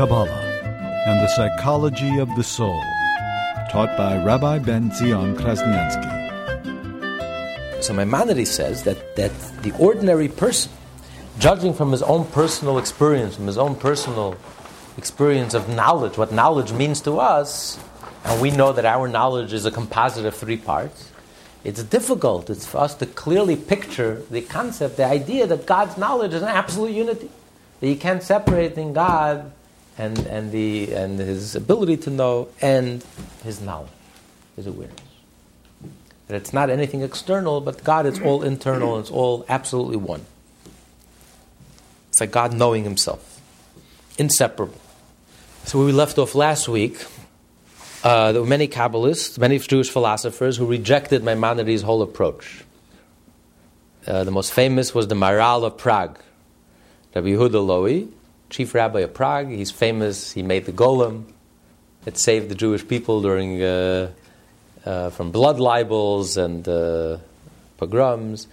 Kabbalah and the Psychology of the Soul, taught by Rabbi Ben Zion Krasniansky. So Maimonides says that, that the ordinary person, judging from his own personal experience, from his own personal experience of knowledge, what knowledge means to us, and we know that our knowledge is a composite of three parts, it's difficult. It's for us to clearly picture the concept, the idea that God's knowledge is an absolute unity. That you can't separate in God and, and, the, and his ability to know and his knowledge, his awareness. That it's not anything external, but God it's all internal, it's all absolutely one. It's like God knowing himself, inseparable. So, where we left off last week, uh, there were many Kabbalists, many Jewish philosophers who rejected Maimonides' whole approach. Uh, the most famous was the Maharal of Prague, Rabbi Yehuda Loewy, chief rabbi of Prague. He's famous. He made the Golem. It saved the Jewish people during uh, uh, from blood libels and uh, pogroms.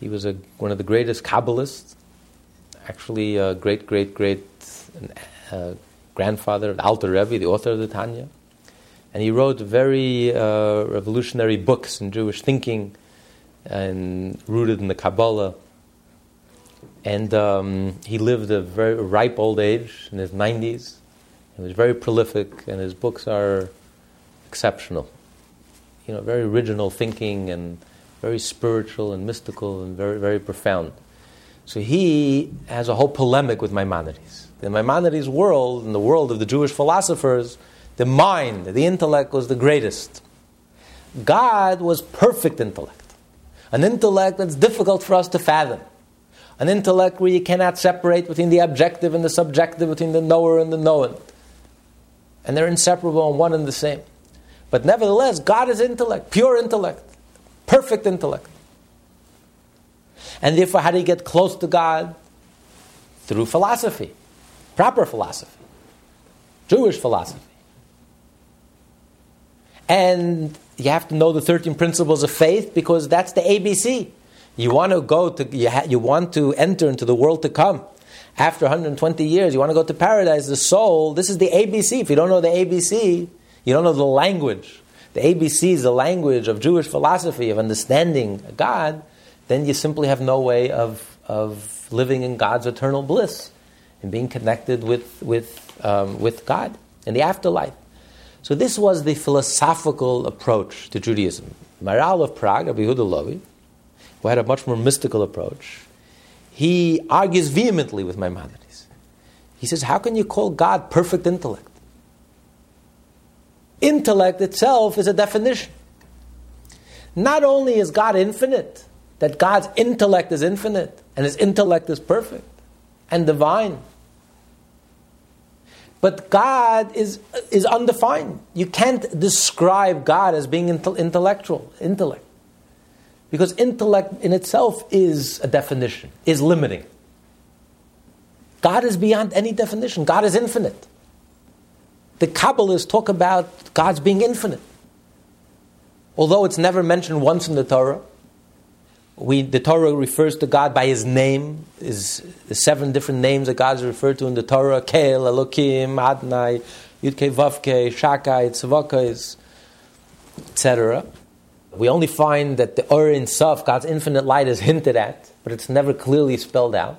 He was a, one of the greatest Kabbalists. Actually, a great, great, great uh, grandfather of Alter Rebbe, the author of the Tanya. And he wrote very uh, revolutionary books in Jewish thinking and rooted in the Kabbalah. And um, he lived a very ripe old age in his 90s. He was very prolific, and his books are exceptional. You know, very original thinking and very spiritual and mystical and very, very profound. So he has a whole polemic with Maimonides. In Maimonides' world, in the world of the Jewish philosophers, the mind, the intellect was the greatest. God was perfect intellect. An intellect that's difficult for us to fathom. An intellect where you cannot separate between the objective and the subjective, between the knower and the known. And they're inseparable and one and the same. But nevertheless, God is intellect, pure intellect, perfect intellect. And therefore, how do you get close to God? Through philosophy, proper philosophy, Jewish philosophy. And you have to know the 13 principles of faith because that's the ABC. You want to go to, you, ha, you want to enter into the world to come. After 120 years, you want to go to paradise, the soul, this is the ABC. If you don't know the ABC, you don't know the language. The ABC is the language of Jewish philosophy, of understanding God, then you simply have no way of, of living in God's eternal bliss and being connected with, with, um, with God in the afterlife. So this was the philosophical approach to Judaism. Maharal of Prague, Rabbi who had a much more mystical approach, he argues vehemently with Maimonides. He says, How can you call God perfect intellect? Intellect itself is a definition. Not only is God infinite, that God's intellect is infinite and his intellect is perfect and divine. But God is, is undefined. You can't describe God as being intellectual, intellect. Because intellect in itself is a definition, is limiting. God is beyond any definition. God is infinite. The Kabbalists talk about God's being infinite. Although it's never mentioned once in the Torah, we, the Torah refers to God by His name. Is the seven different names that God is referred to in the Torah: Kel, Elokim, Adonai, Yudke, Vavke, Shakai, Tzavakais, etc. We only find that the Or Ein Sof, God's infinite light, is hinted at, but it's never clearly spelled out.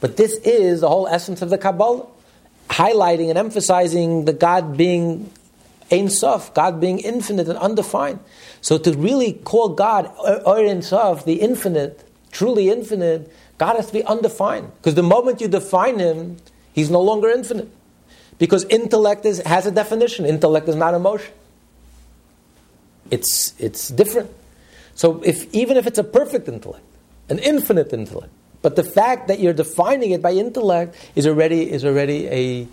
But this is the whole essence of the Kabbalah, highlighting and emphasizing the God being Ein Sof, God being infinite and undefined. So to really call God Or Ein Sof, the infinite, truly infinite, God has to be undefined. Because the moment you define Him, He's no longer infinite. Because intellect is, has a definition. Intellect is not emotion. It's, it's different. So if, even if it's a perfect intellect, an infinite intellect, but the fact that you're defining it by intellect is already, is already a,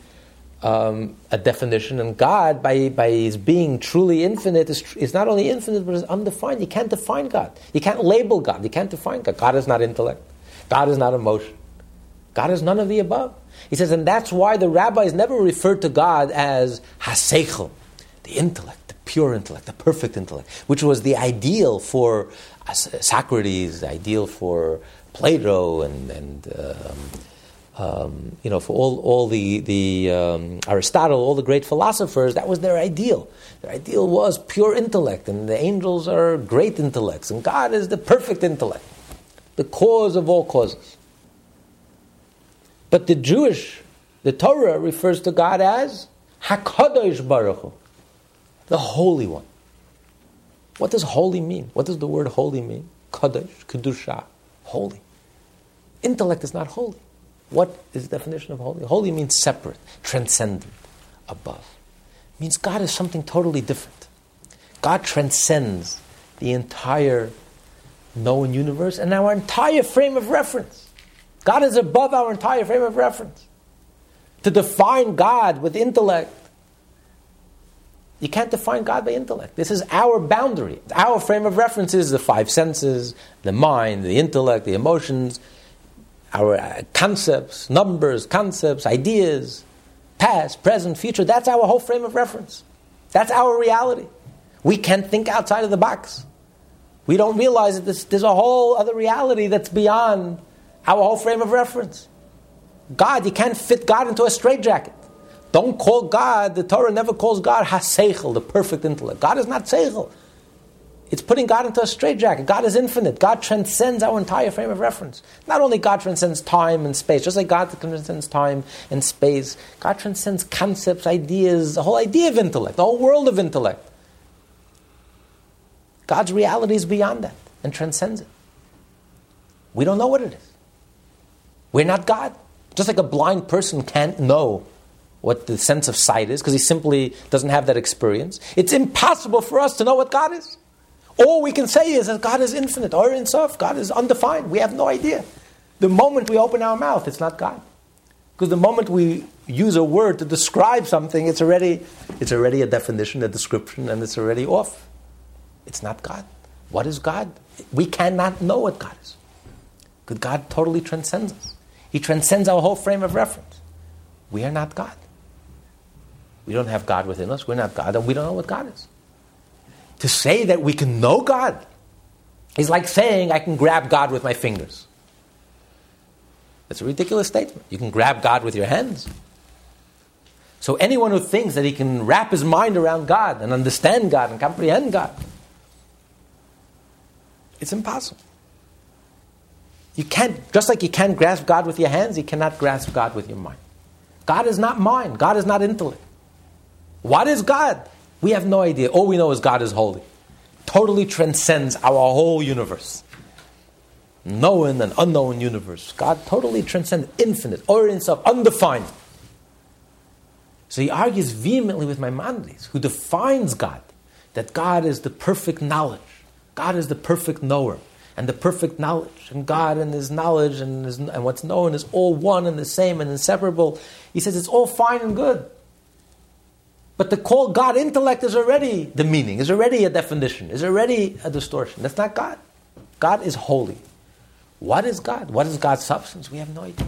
um, a definition, and God, by, by His being truly infinite, is, is not only infinite, but is undefined. You can't define God. You can't label God. You can't define God. God is not intellect. God is not emotion. God is none of the above. He says, and that's why the rabbis never referred to God as Haseichel, the intellect, pure intellect, the perfect intellect, which was the ideal for Socrates, the ideal for Plato and, and um, um, you know, for all, all the, the um, Aristotle, all the great philosophers, that was their ideal. Their ideal was pure intellect, and the angels are great intellects, and God is the perfect intellect, the cause of all causes. But the Jewish, the Torah refers to God as Hakadosh Baruch Hu, the Holy One. What does holy mean? What does the word holy mean? Kadosh, Kedusha, holy. Intellect is not holy. What is the definition of holy? Holy means separate, transcendent, above. It means God is something totally different. God transcends the entire known universe and our entire frame of reference. God is above our entire frame of reference. To define God with intellect, you can't define God by intellect. This is our boundary. Our frame of reference is the five senses, the mind, the intellect, the emotions, our uh, concepts, numbers, concepts, ideas, past, present, future. That's our whole frame of reference. That's our reality. We can't think outside of the box. We don't realize that this, there's a whole other reality that's beyond our whole frame of reference. God, you can't fit God into a straitjacket. Don't call God, the Torah never calls God Haseichel, the perfect intellect. God is not Seichel. It's putting God into a straitjacket. God is infinite. God transcends our entire frame of reference. Not only God transcends time and space, just like God transcends time and space, God transcends concepts, ideas, the whole idea of intellect, the whole world of intellect. God's reality is beyond that and transcends it. We don't know what it is. We're not God. Just like a blind person can't know what the sense of sight is because he simply doesn't have that experience, it's impossible for us to know what God is. All we can say is that God is infinite, or Ein Sof, God is undefined. We have no idea. The moment we open our mouth, it's not God. Because the moment we use a word to describe something, it's already, it's already a definition, a description, and it's already off. It's not God. What is God? We cannot know what God is. Because God totally transcends us. He transcends our whole frame of reference. We are not God. We don't have God within us. We're not God, and we don't know what God is to say that we can know God is like saying I can grab God with my fingers. That's a ridiculous statement. You can grab God with your hands. So anyone who thinks that he can wrap his mind around God and understand God and comprehend God, it's impossible. You can't, just like you can't grasp God with your hands, you cannot grasp God with your mind. God is not mind. God is not intellect. What is God? We have no idea. All we know is God is holy. Totally transcends our whole universe. Known and unknown universe. God totally transcends infinite, or of undefined. So he argues vehemently with Maimonides, who defines God, that God is the perfect knowledge. God is the perfect knower and the perfect knowledge. And God and His knowledge and, his, and what's known is all one and the same and inseparable. He says it's all fine and good. But to call God intellect is already the meaning, is already a definition, is already a distortion. That's not God. God is holy. What is God? What is God's substance? We have no idea.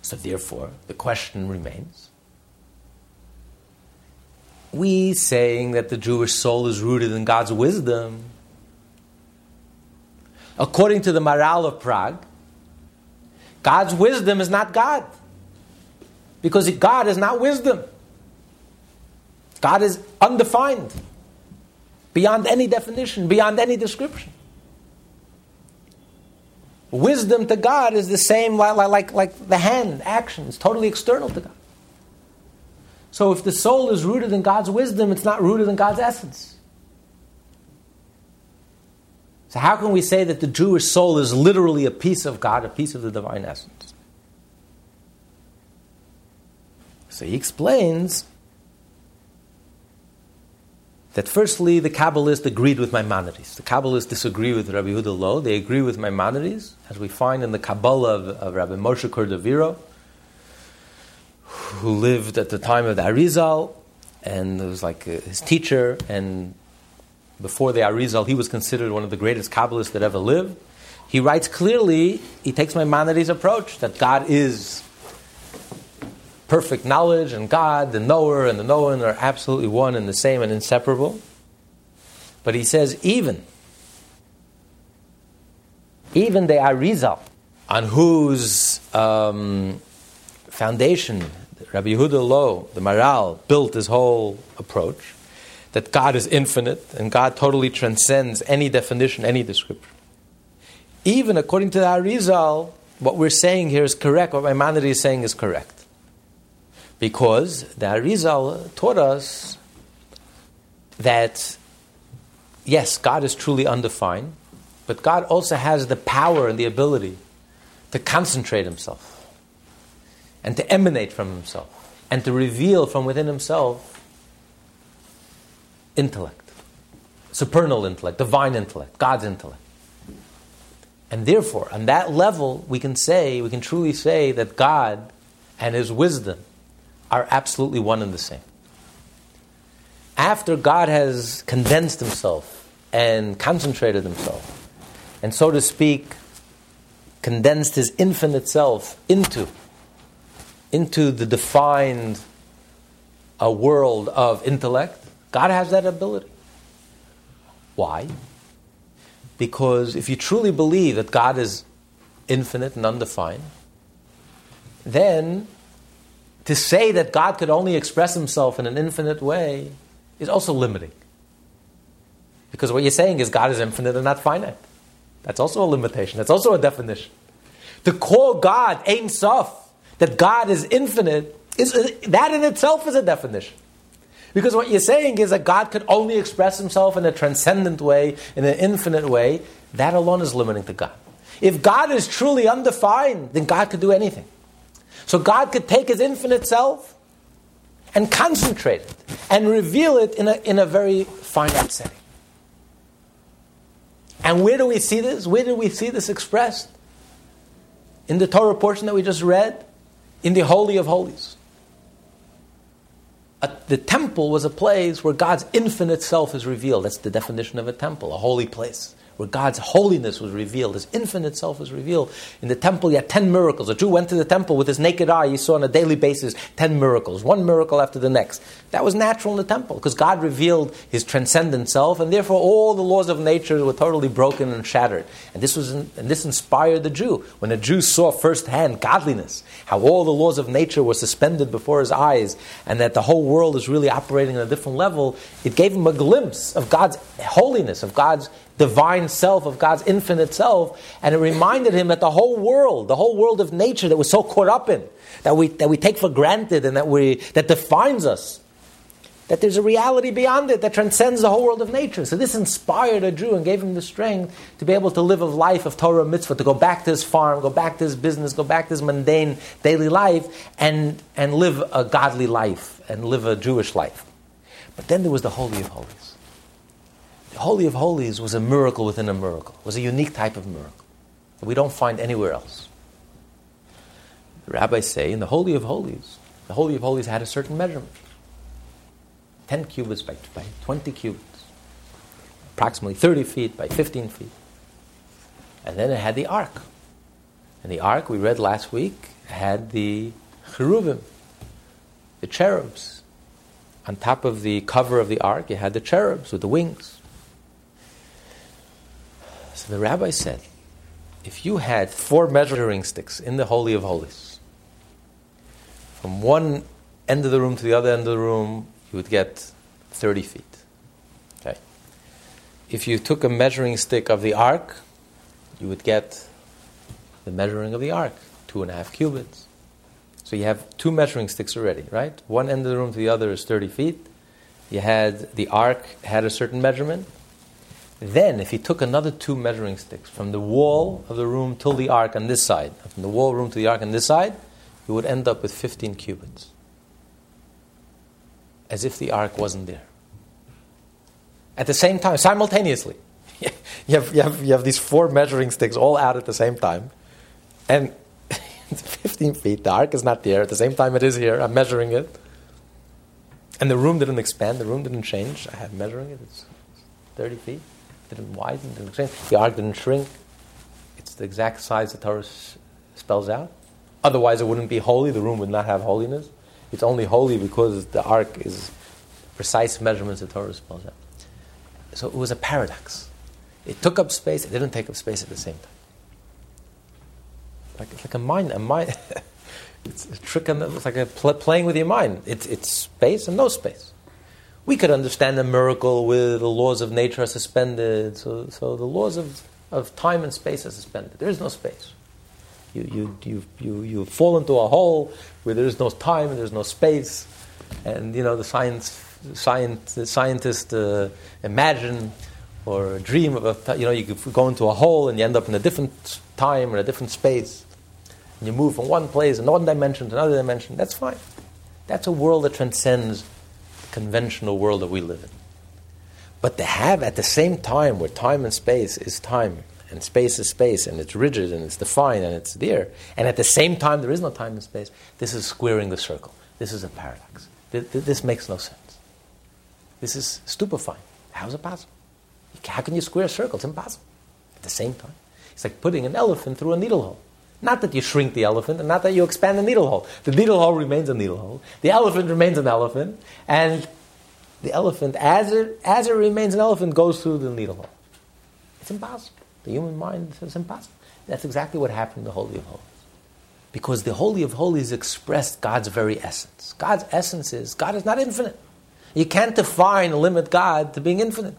So, therefore, the question remains we saying that the Jewish soul is rooted in God's wisdom. According to the Maharal of Prague, God's wisdom is not God. Because God is not wisdom. God is undefined, beyond any definition, beyond any description. Wisdom to God is the same like, like, like the hand, action. It's totally external to God. So if the soul is rooted in God's wisdom, it's not rooted in God's essence. So how can we say that the Jewish soul is literally a piece of God, a piece of the divine essence? So he explains that firstly, the Kabbalists agreed with Maimonides. The Kabbalists disagree with Rabbi Yehuda Loew. They agree with Maimonides, as we find in the Kabbalah of, of Rabbi Moshe Cordovero, who lived at the time of the Arizal, and was like uh, his teacher. And before the Arizal, he was considered one of the greatest Kabbalists that ever lived. He writes clearly, he takes Maimonides' approach that God is perfect knowledge and God, the knower and the known are absolutely one and the same and inseparable. But he says, even Even the Arizal, on whose um, foundation Rabbi Yehuda Loew, the Maharal, built his whole approach, that God is infinite and God totally transcends any definition, any description. Even according to the Arizal, what we're saying here is correct, what Maimonides is saying is correct. Because the Arizal taught us that, yes, God is truly undefined, but God also has the power and the ability to concentrate himself and to emanate from himself and to reveal from within himself intellect, supernal intellect, divine intellect, God's intellect. And therefore, on that level, we can say, we can truly say that God and His wisdom are absolutely one and the same. After God has condensed Himself and concentrated Himself, and so to speak, condensed His infinite self into, into the defined a world of intellect, God has that ability. Why? Because if you truly believe that God is infinite and undefined, then to say that God could only express himself in an infinite way is also limiting. Because what you're saying is God is infinite and not finite. That's also a limitation. That's also a definition. To call God Ein Sof, that God is infinite, is, that in itself is a definition. Because what you're saying is that God could only express himself in a transcendent way, in an infinite way. That alone is limiting to God. If God is truly undefined, then God could do anything. So God could take his infinite self and concentrate it and reveal it in a, in a very finite setting. And where do we see this? Where do we see this expressed? In the Torah portion that we just read, in the Holy of Holies a, the temple was a place where God's infinite self is revealed. That's the definition of a temple, a holy place where God's holiness was revealed, His infinite self was revealed. In the temple, he had 10 miracles. A Jew went to the temple with his naked eye, he saw on a daily basis 10 miracles, one miracle after the next. That was natural in the temple because God revealed His transcendent self, and therefore all the laws of nature were totally broken and shattered. And this, was in, and this inspired the Jew. When a Jew saw firsthand godliness, how all the laws of nature were suspended before his eyes, and that the whole world is really operating on a different level, it gave him a glimpse of God's holiness, of God's divine self, of God's infinite self, and it reminded him that the whole world, the whole world of nature that we're so caught up in, that we, that we take for granted and that, we, that defines us, that there's a reality beyond it that transcends the whole world of nature. So this inspired a Jew and gave him the strength to be able to live a life of Torah mitzvah, to go back to his farm, go back to his business, go back to his mundane daily life, and, and live a godly life and live a Jewish life. But then there was the Holy of Holies. Holy of Holies was a miracle within a miracle, it was a unique type of miracle that we don't find anywhere else. The rabbis say in the Holy of Holies, the Holy of Holies had a certain measurement 10 cubits by, by 20 cubits, approximately 30 feet by 15 feet. And then it had the ark. And the ark, we read last week, had the cherubim, the cherubs. On top of the cover of the ark, you had the cherubs with the wings. So the rabbi said, if you had four measuring sticks in the Holy of Holies, from one end of the room to the other end of the room, you would get 30 feet. Okay. If you took a measuring stick of the ark, you would get the measuring of the ark, two and a half cubits. So you have two measuring sticks already, right? One end of the room to the other is 30 feet. You had the ark had a certain measurement, then, if he took another two measuring sticks from the wall of the room till the ark on this side, from the wall room to the ark on this side, he would end up with 15 cubits. As if the ark wasn't there. At the same time, simultaneously. you, have, you, have, you have these four measuring sticks all out at the same time. And it's 15 feet, the ark is not there. At the same time, it is here. I'm measuring it. And the room didn't expand, the room didn't change. I have measuring it. It's 30 feet didn't widen, didn't. The ark didn't shrink. It's the exact size the Torah spells out. Otherwise, it wouldn't be holy. The room would not have holiness. It's only holy because the ark is precise measurements the Torah spells out. So it was a paradox. It took up space, it didn't take up space at the same time. Like, it's like a mind, a mind. it's a trick, it's like a pl- playing with your mind. It's, it's space and no space. We could understand a miracle where the laws of nature are suspended, so, so the laws of, of time and space are suspended. There is no space. You, you, you, you, you fall into a hole where there is no time and there's no space. And, you know, the science, science, the scientists uh, imagine or dream of a, you know, you go into a hole and you end up in a different time or a different space. And you move from one place in one dimension to another dimension. That's fine. That's a world that transcends conventional world that we live in. But to have at the same time where time and space is time and space is space and it's rigid and it's defined and it's there, and at the same time there is no time and space, this is squaring the circle. This is a paradox. This makes no sense. This is stupefying. How is it possible? How can you square a circle? It's impossible. At the same time, it's like putting an elephant through a needle hole. Not that you shrink the elephant, and not that you expand the needle hole. The needle hole remains a needle hole. The elephant remains an elephant, and the elephant, as it, as it remains an elephant, goes through the needle hole. It's impossible. The human mind says impossible. That's exactly what happened in the Holy of Holies. Because the Holy of Holies expressed God's very essence. God's essence is God is not infinite. You can't define, limit God to being infinite.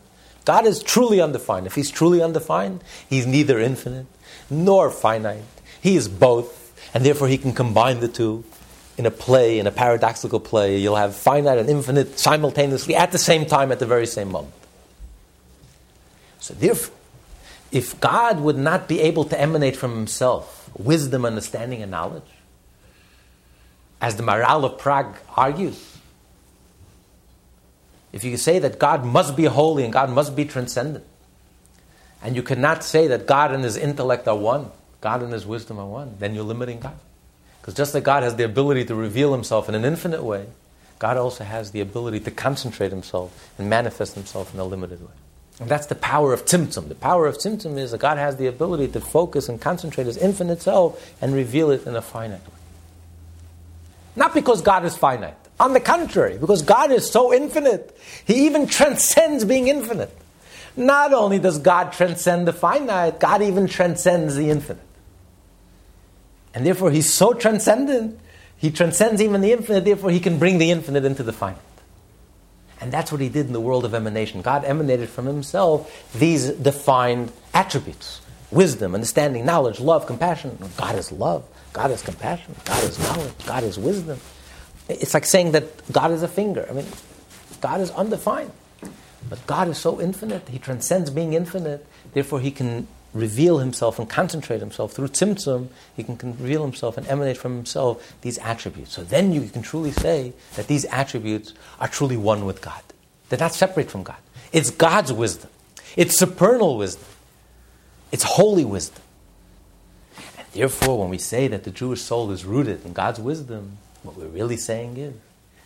God is truly undefined. If He's truly undefined, He's neither infinite nor finite. He is both, and therefore He can combine the two in a play, in a paradoxical play. You'll have finite and infinite simultaneously at the same time, at the very same moment. So, therefore, if God would not be able to emanate from Himself wisdom, understanding, and knowledge, as the Maharal of Prague argues, if you say that God must be holy and God must be transcendent, and you cannot say that God and His intellect are one, God and His wisdom are one, then you're limiting God. Because just like God has the ability to reveal Himself in an infinite way, God also has the ability to concentrate Himself and manifest Himself in a limited way. And that's the power of Tzimtzum. The power of Tzimtzum is that God has the ability to focus and concentrate His infinite self and reveal it in a finite way. Not because God is finite. On the contrary, because God is so infinite, He even transcends being infinite. Not only does God transcend the finite, God even transcends the infinite. And therefore, He's so transcendent, He transcends even the infinite, therefore, He can bring the infinite into the finite. And that's what He did in the world of emanation. God emanated from Himself these defined attributes wisdom, understanding, knowledge, love, compassion. God is love, God is compassion, God is knowledge, God is wisdom. It's like saying that God is a finger. I mean, God is undefined. But God is so infinite, He transcends being infinite, therefore He can reveal Himself and concentrate Himself through Tzimtzum, He can reveal Himself and emanate from Himself these attributes. So then you can truly say that these attributes are truly one with God. They're not separate from God. It's God's wisdom, it's supernal wisdom, it's holy wisdom. And therefore, when we say that the Jewish soul is rooted in God's wisdom, what we're really saying is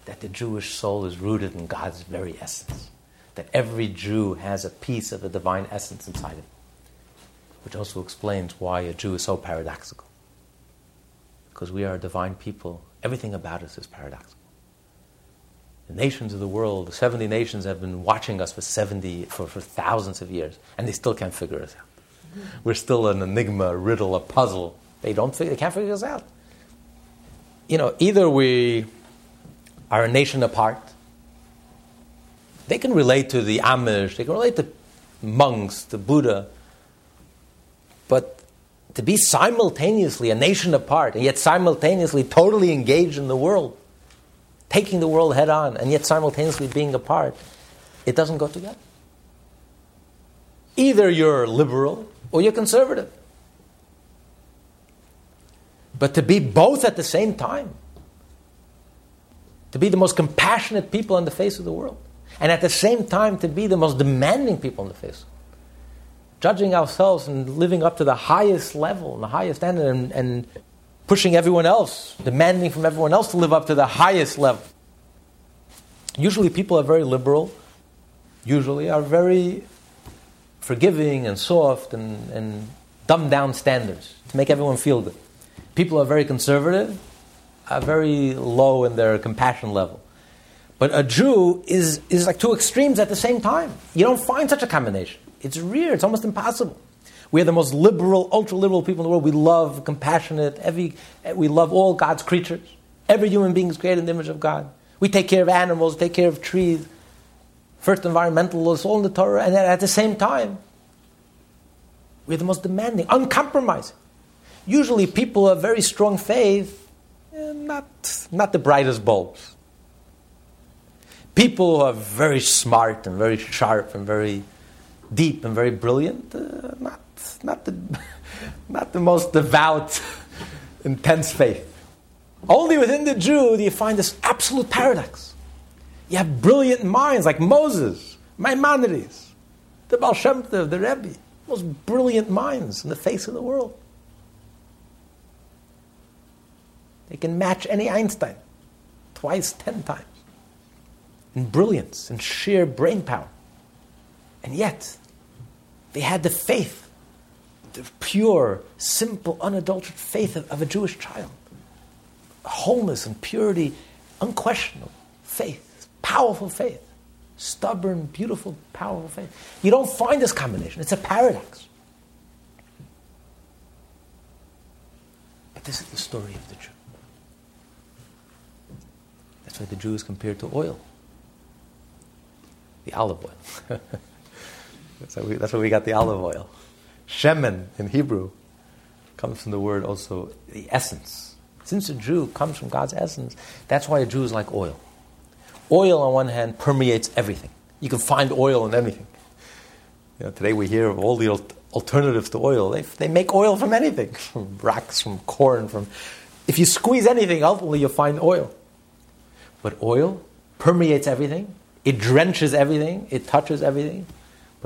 that the Jewish soul is rooted in God's very essence. That every Jew has a piece of the divine essence inside him. Which also explains why a Jew is so paradoxical. Because we are a divine people, everything about us is paradoxical. The nations of the world, the 70 nations have been watching us for 70, for, for thousands of years, and they still can't figure us out. We're still an enigma, a riddle, a puzzle. They, don't figure, they can't figure us out you know, either we are a nation apart. They can relate to the Amish, they can relate to monks, to Buddha. But to be simultaneously a nation apart and yet simultaneously totally engaged in the world, taking the world head on and yet simultaneously being apart, it doesn't go together. Either you're liberal or you're conservative. But to be both at the same time, to be the most compassionate people on the face of the world, and at the same time to be the most demanding people on the face, judging ourselves and living up to the highest level and the highest standard, and, and pushing everyone else, demanding from everyone else to live up to the highest level. Usually, people are very liberal, usually, are very forgiving and soft and, and dumb down standards to make everyone feel good people are very conservative, are very low in their compassion level. But a Jew is, is like two extremes at the same time. You don't find such a combination. It's rare, it's almost impossible. We are the most liberal, ultra liberal people in the world. We love compassionate. Every, we love all God's creatures. Every human being is created in the image of God. We take care of animals, take care of trees. First environmental laws, all in the Torah, and at the same time, we're the most demanding, uncompromising. Usually, people of very strong faith, eh, not, not the brightest bulbs. People who are very smart and very sharp and very deep and very brilliant, uh, not, not, the, not the most devout, intense faith. Only within the Jew do you find this absolute paradox. You have brilliant minds like Moses, Maimonides, the Baal Shem Tov, the Rebbe, most brilliant minds in the face of the world. They can match any Einstein twice, ten times in brilliance and sheer brain power. And yet, they had the faith, the pure, simple, unadulterated faith of, of a Jewish child. Wholeness and purity, unquestionable faith, powerful faith, stubborn, beautiful, powerful faith. You don't find this combination. It's a paradox. But this is the story of the Jew. That's why the Jew is compared to oil the olive oil. that's, we, that's where we got the olive oil. Shemen in Hebrew comes from the word also the essence. Since a Jew comes from God's essence, that's why a Jew is like oil. Oil, on one hand, permeates everything. You can find oil in anything. You know, today we hear of all the alternatives to oil. They, they make oil from anything, from rocks, from corn, from. If you squeeze anything, ultimately you'll find oil. But oil permeates everything, it drenches everything, it touches everything,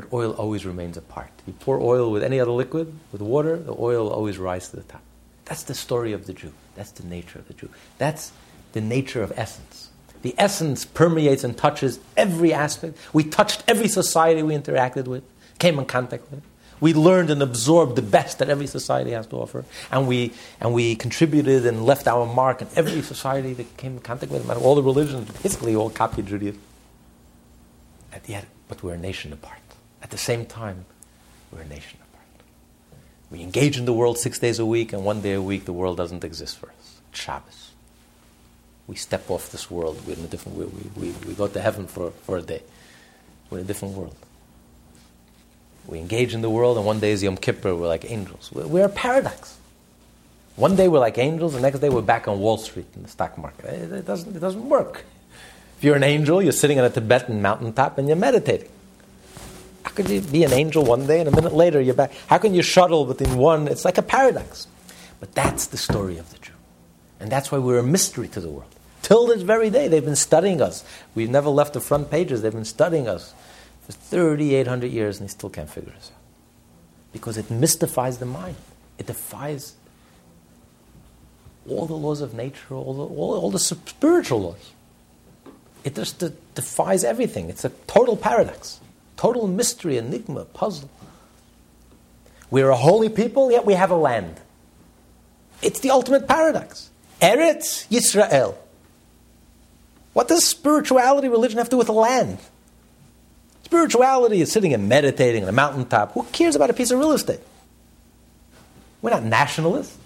but oil always remains apart. You pour oil with any other liquid, with water, the oil always rises to the top. That's the story of the Jew. That's the nature of the Jew. That's the nature of essence. The essence permeates and touches every aspect. We touched every society we interacted with, came in contact with. We learned and absorbed the best that every society has to offer, and we, and we contributed and left our mark in every society that came in contact with. All the religions basically all copied Judaism. At the end, but we're a nation apart. At the same time, we're a nation apart. We engage in the world six days a week, and one day a week the world doesn't exist for us. Shabbos. We step off this world. We're in a different we, we, we go to heaven for, for a day. We're in a different world. We engage in the world, and one day is Yom Kippur, we're like angels. We're, we're a paradox. One day we're like angels, and the next day we're back on Wall Street in the stock market. It, it doesn't, it doesn't work. If you're an angel, you're sitting on a Tibetan mountaintop and you're meditating. How could you be an angel one day and a minute later you're back? How can you shuttle within one? It's like a paradox. But that's the story of the Jew. And that's why we're a mystery to the world. Till this very day, they've been studying us. We've never left the front pages. They've been studying us for 3,800 years and they still can't figure us out. Because it mystifies the mind. It defies all the laws of nature, all the, all, all the spiritual laws. It just defies everything. It's a total paradox, total mystery, enigma, puzzle. We're a holy people, yet we have a land. It's the ultimate paradox. Eretz Yisrael. What does spirituality, religion have to do with land? Spirituality is sitting and meditating on a mountaintop. Who cares about a piece of real estate? We're not nationalists.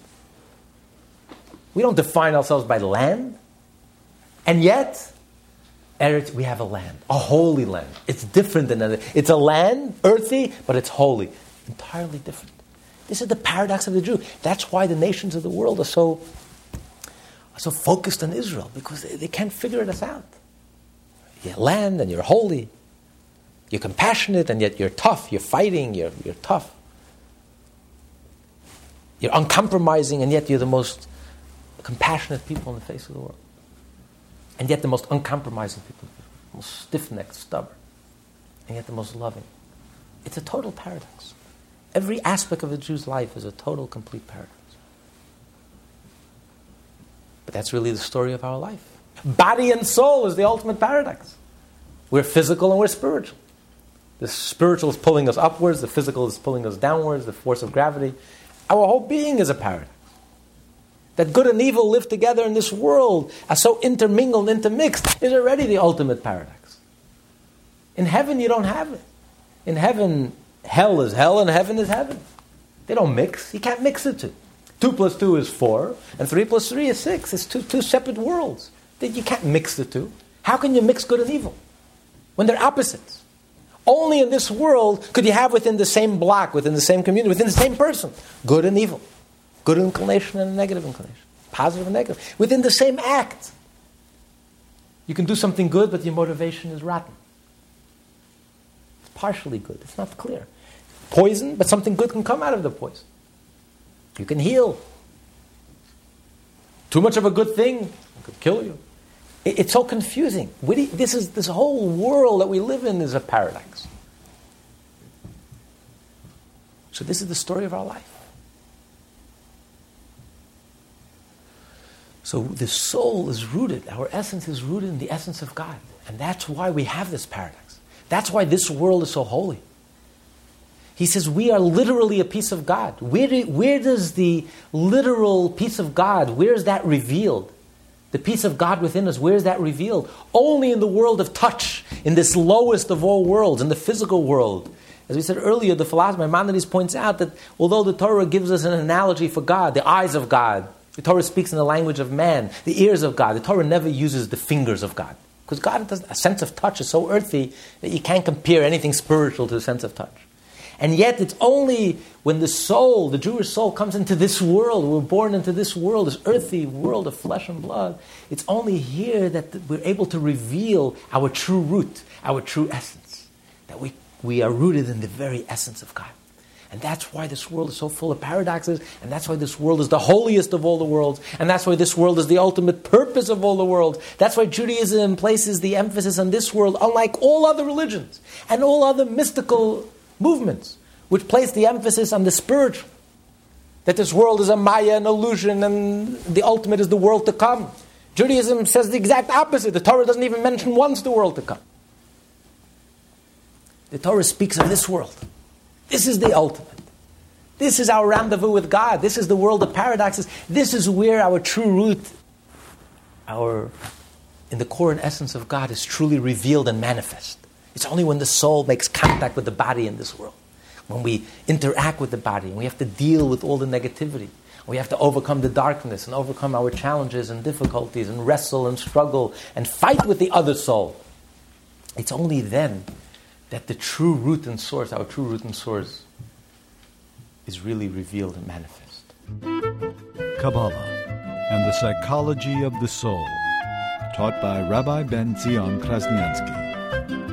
We don't define ourselves by land. And yet, Eretz, we have a land, a holy land. It's different than other. It's a land, earthy, but it's holy. Entirely different. This is the paradox of the Jew. That's why the nations of the world are so, are so focused on Israel, because they, they can't figure this out. You're land and you're holy. You're compassionate and yet you're tough. You're fighting, you're, you're tough. You're uncompromising and yet you're the most compassionate people on the face of the world and yet the most uncompromising people, most stiff necked, stubborn, and yet the most loving. It's a total paradox. Every aspect of a Jew's life is a total, complete paradox. But that's really the story of our life. Body and soul is the ultimate paradox. We're physical and we're spiritual. The spiritual is pulling us upwards, the physical is pulling us downwards, the force of gravity. Our whole being is a paradox that good and evil live together in this world are so intermingled, intermixed, is already the ultimate paradox. In heaven, you don't have it. In heaven, hell is hell and heaven is heaven. They don't mix. You can't mix the two. Two plus two is four, and three plus three is six. It's two, two separate worlds. You can't mix the two. How can you mix good and evil when they're opposites? Only in this world could you have within the same block, within the same community, within the same person, good and evil, good inclination and a negative inclination, positive and negative, within the same act. You can do something good, but your motivation is rotten. It's partially good, it's not clear. Poison, but something good can come out of the poison. You can heal. Too much of a good thing could kill you. It's so confusing. This, is, this whole world that we live in is a paradox. So, this is the story of our life. So, the soul is rooted, our essence is rooted in the essence of God. And that's why we have this paradox. That's why this world is so holy. He says, We are literally a piece of God. Where, do, where does the literal piece of God, where is that revealed? The piece of God within us, where is that revealed? Only in the world of touch, in this lowest of all worlds, in the physical world. As we said earlier, the philosopher Maimonides points out that although the Torah gives us an analogy for God, the eyes of God, the Torah speaks in the language of man, the ears of God, the Torah never uses the fingers of God. Because God does a sense of touch is so earthy that you can't compare anything spiritual to the sense of touch. And yet, it's only when the soul, the Jewish soul, comes into this world, we're born into this world, this earthy world of flesh and blood, it's only here that we're able to reveal our true root, our true essence. That we, we are rooted in the very essence of God. And that's why this world is so full of paradoxes, and that's why this world is the holiest of all the worlds, and that's why this world is the ultimate purpose of all the worlds. That's why Judaism places the emphasis on this world, unlike all other religions and all other mystical movements, which place the emphasis on the spiritual. That this world is a Maya, an illusion, and the ultimate is the world to come. Judaism says the exact opposite. The Torah doesn't even mention once the world to come. The Torah speaks of this world. This is the ultimate. This is our rendezvous with God. This is the world of paradoxes. This is where our true root, our in the core and essence of God, is truly revealed and manifest. It's only when the soul makes contact with the body in this world, when we interact with the body, and we have to deal with all the negativity. We have to overcome the darkness and overcome our challenges and difficulties and wrestle and struggle and fight with the other soul. It's only then that the true root and source, our true root and source, is really revealed and manifest. Kabbalah and the psychology of the soul, taught by Rabbi Ben Zion Krasniansky.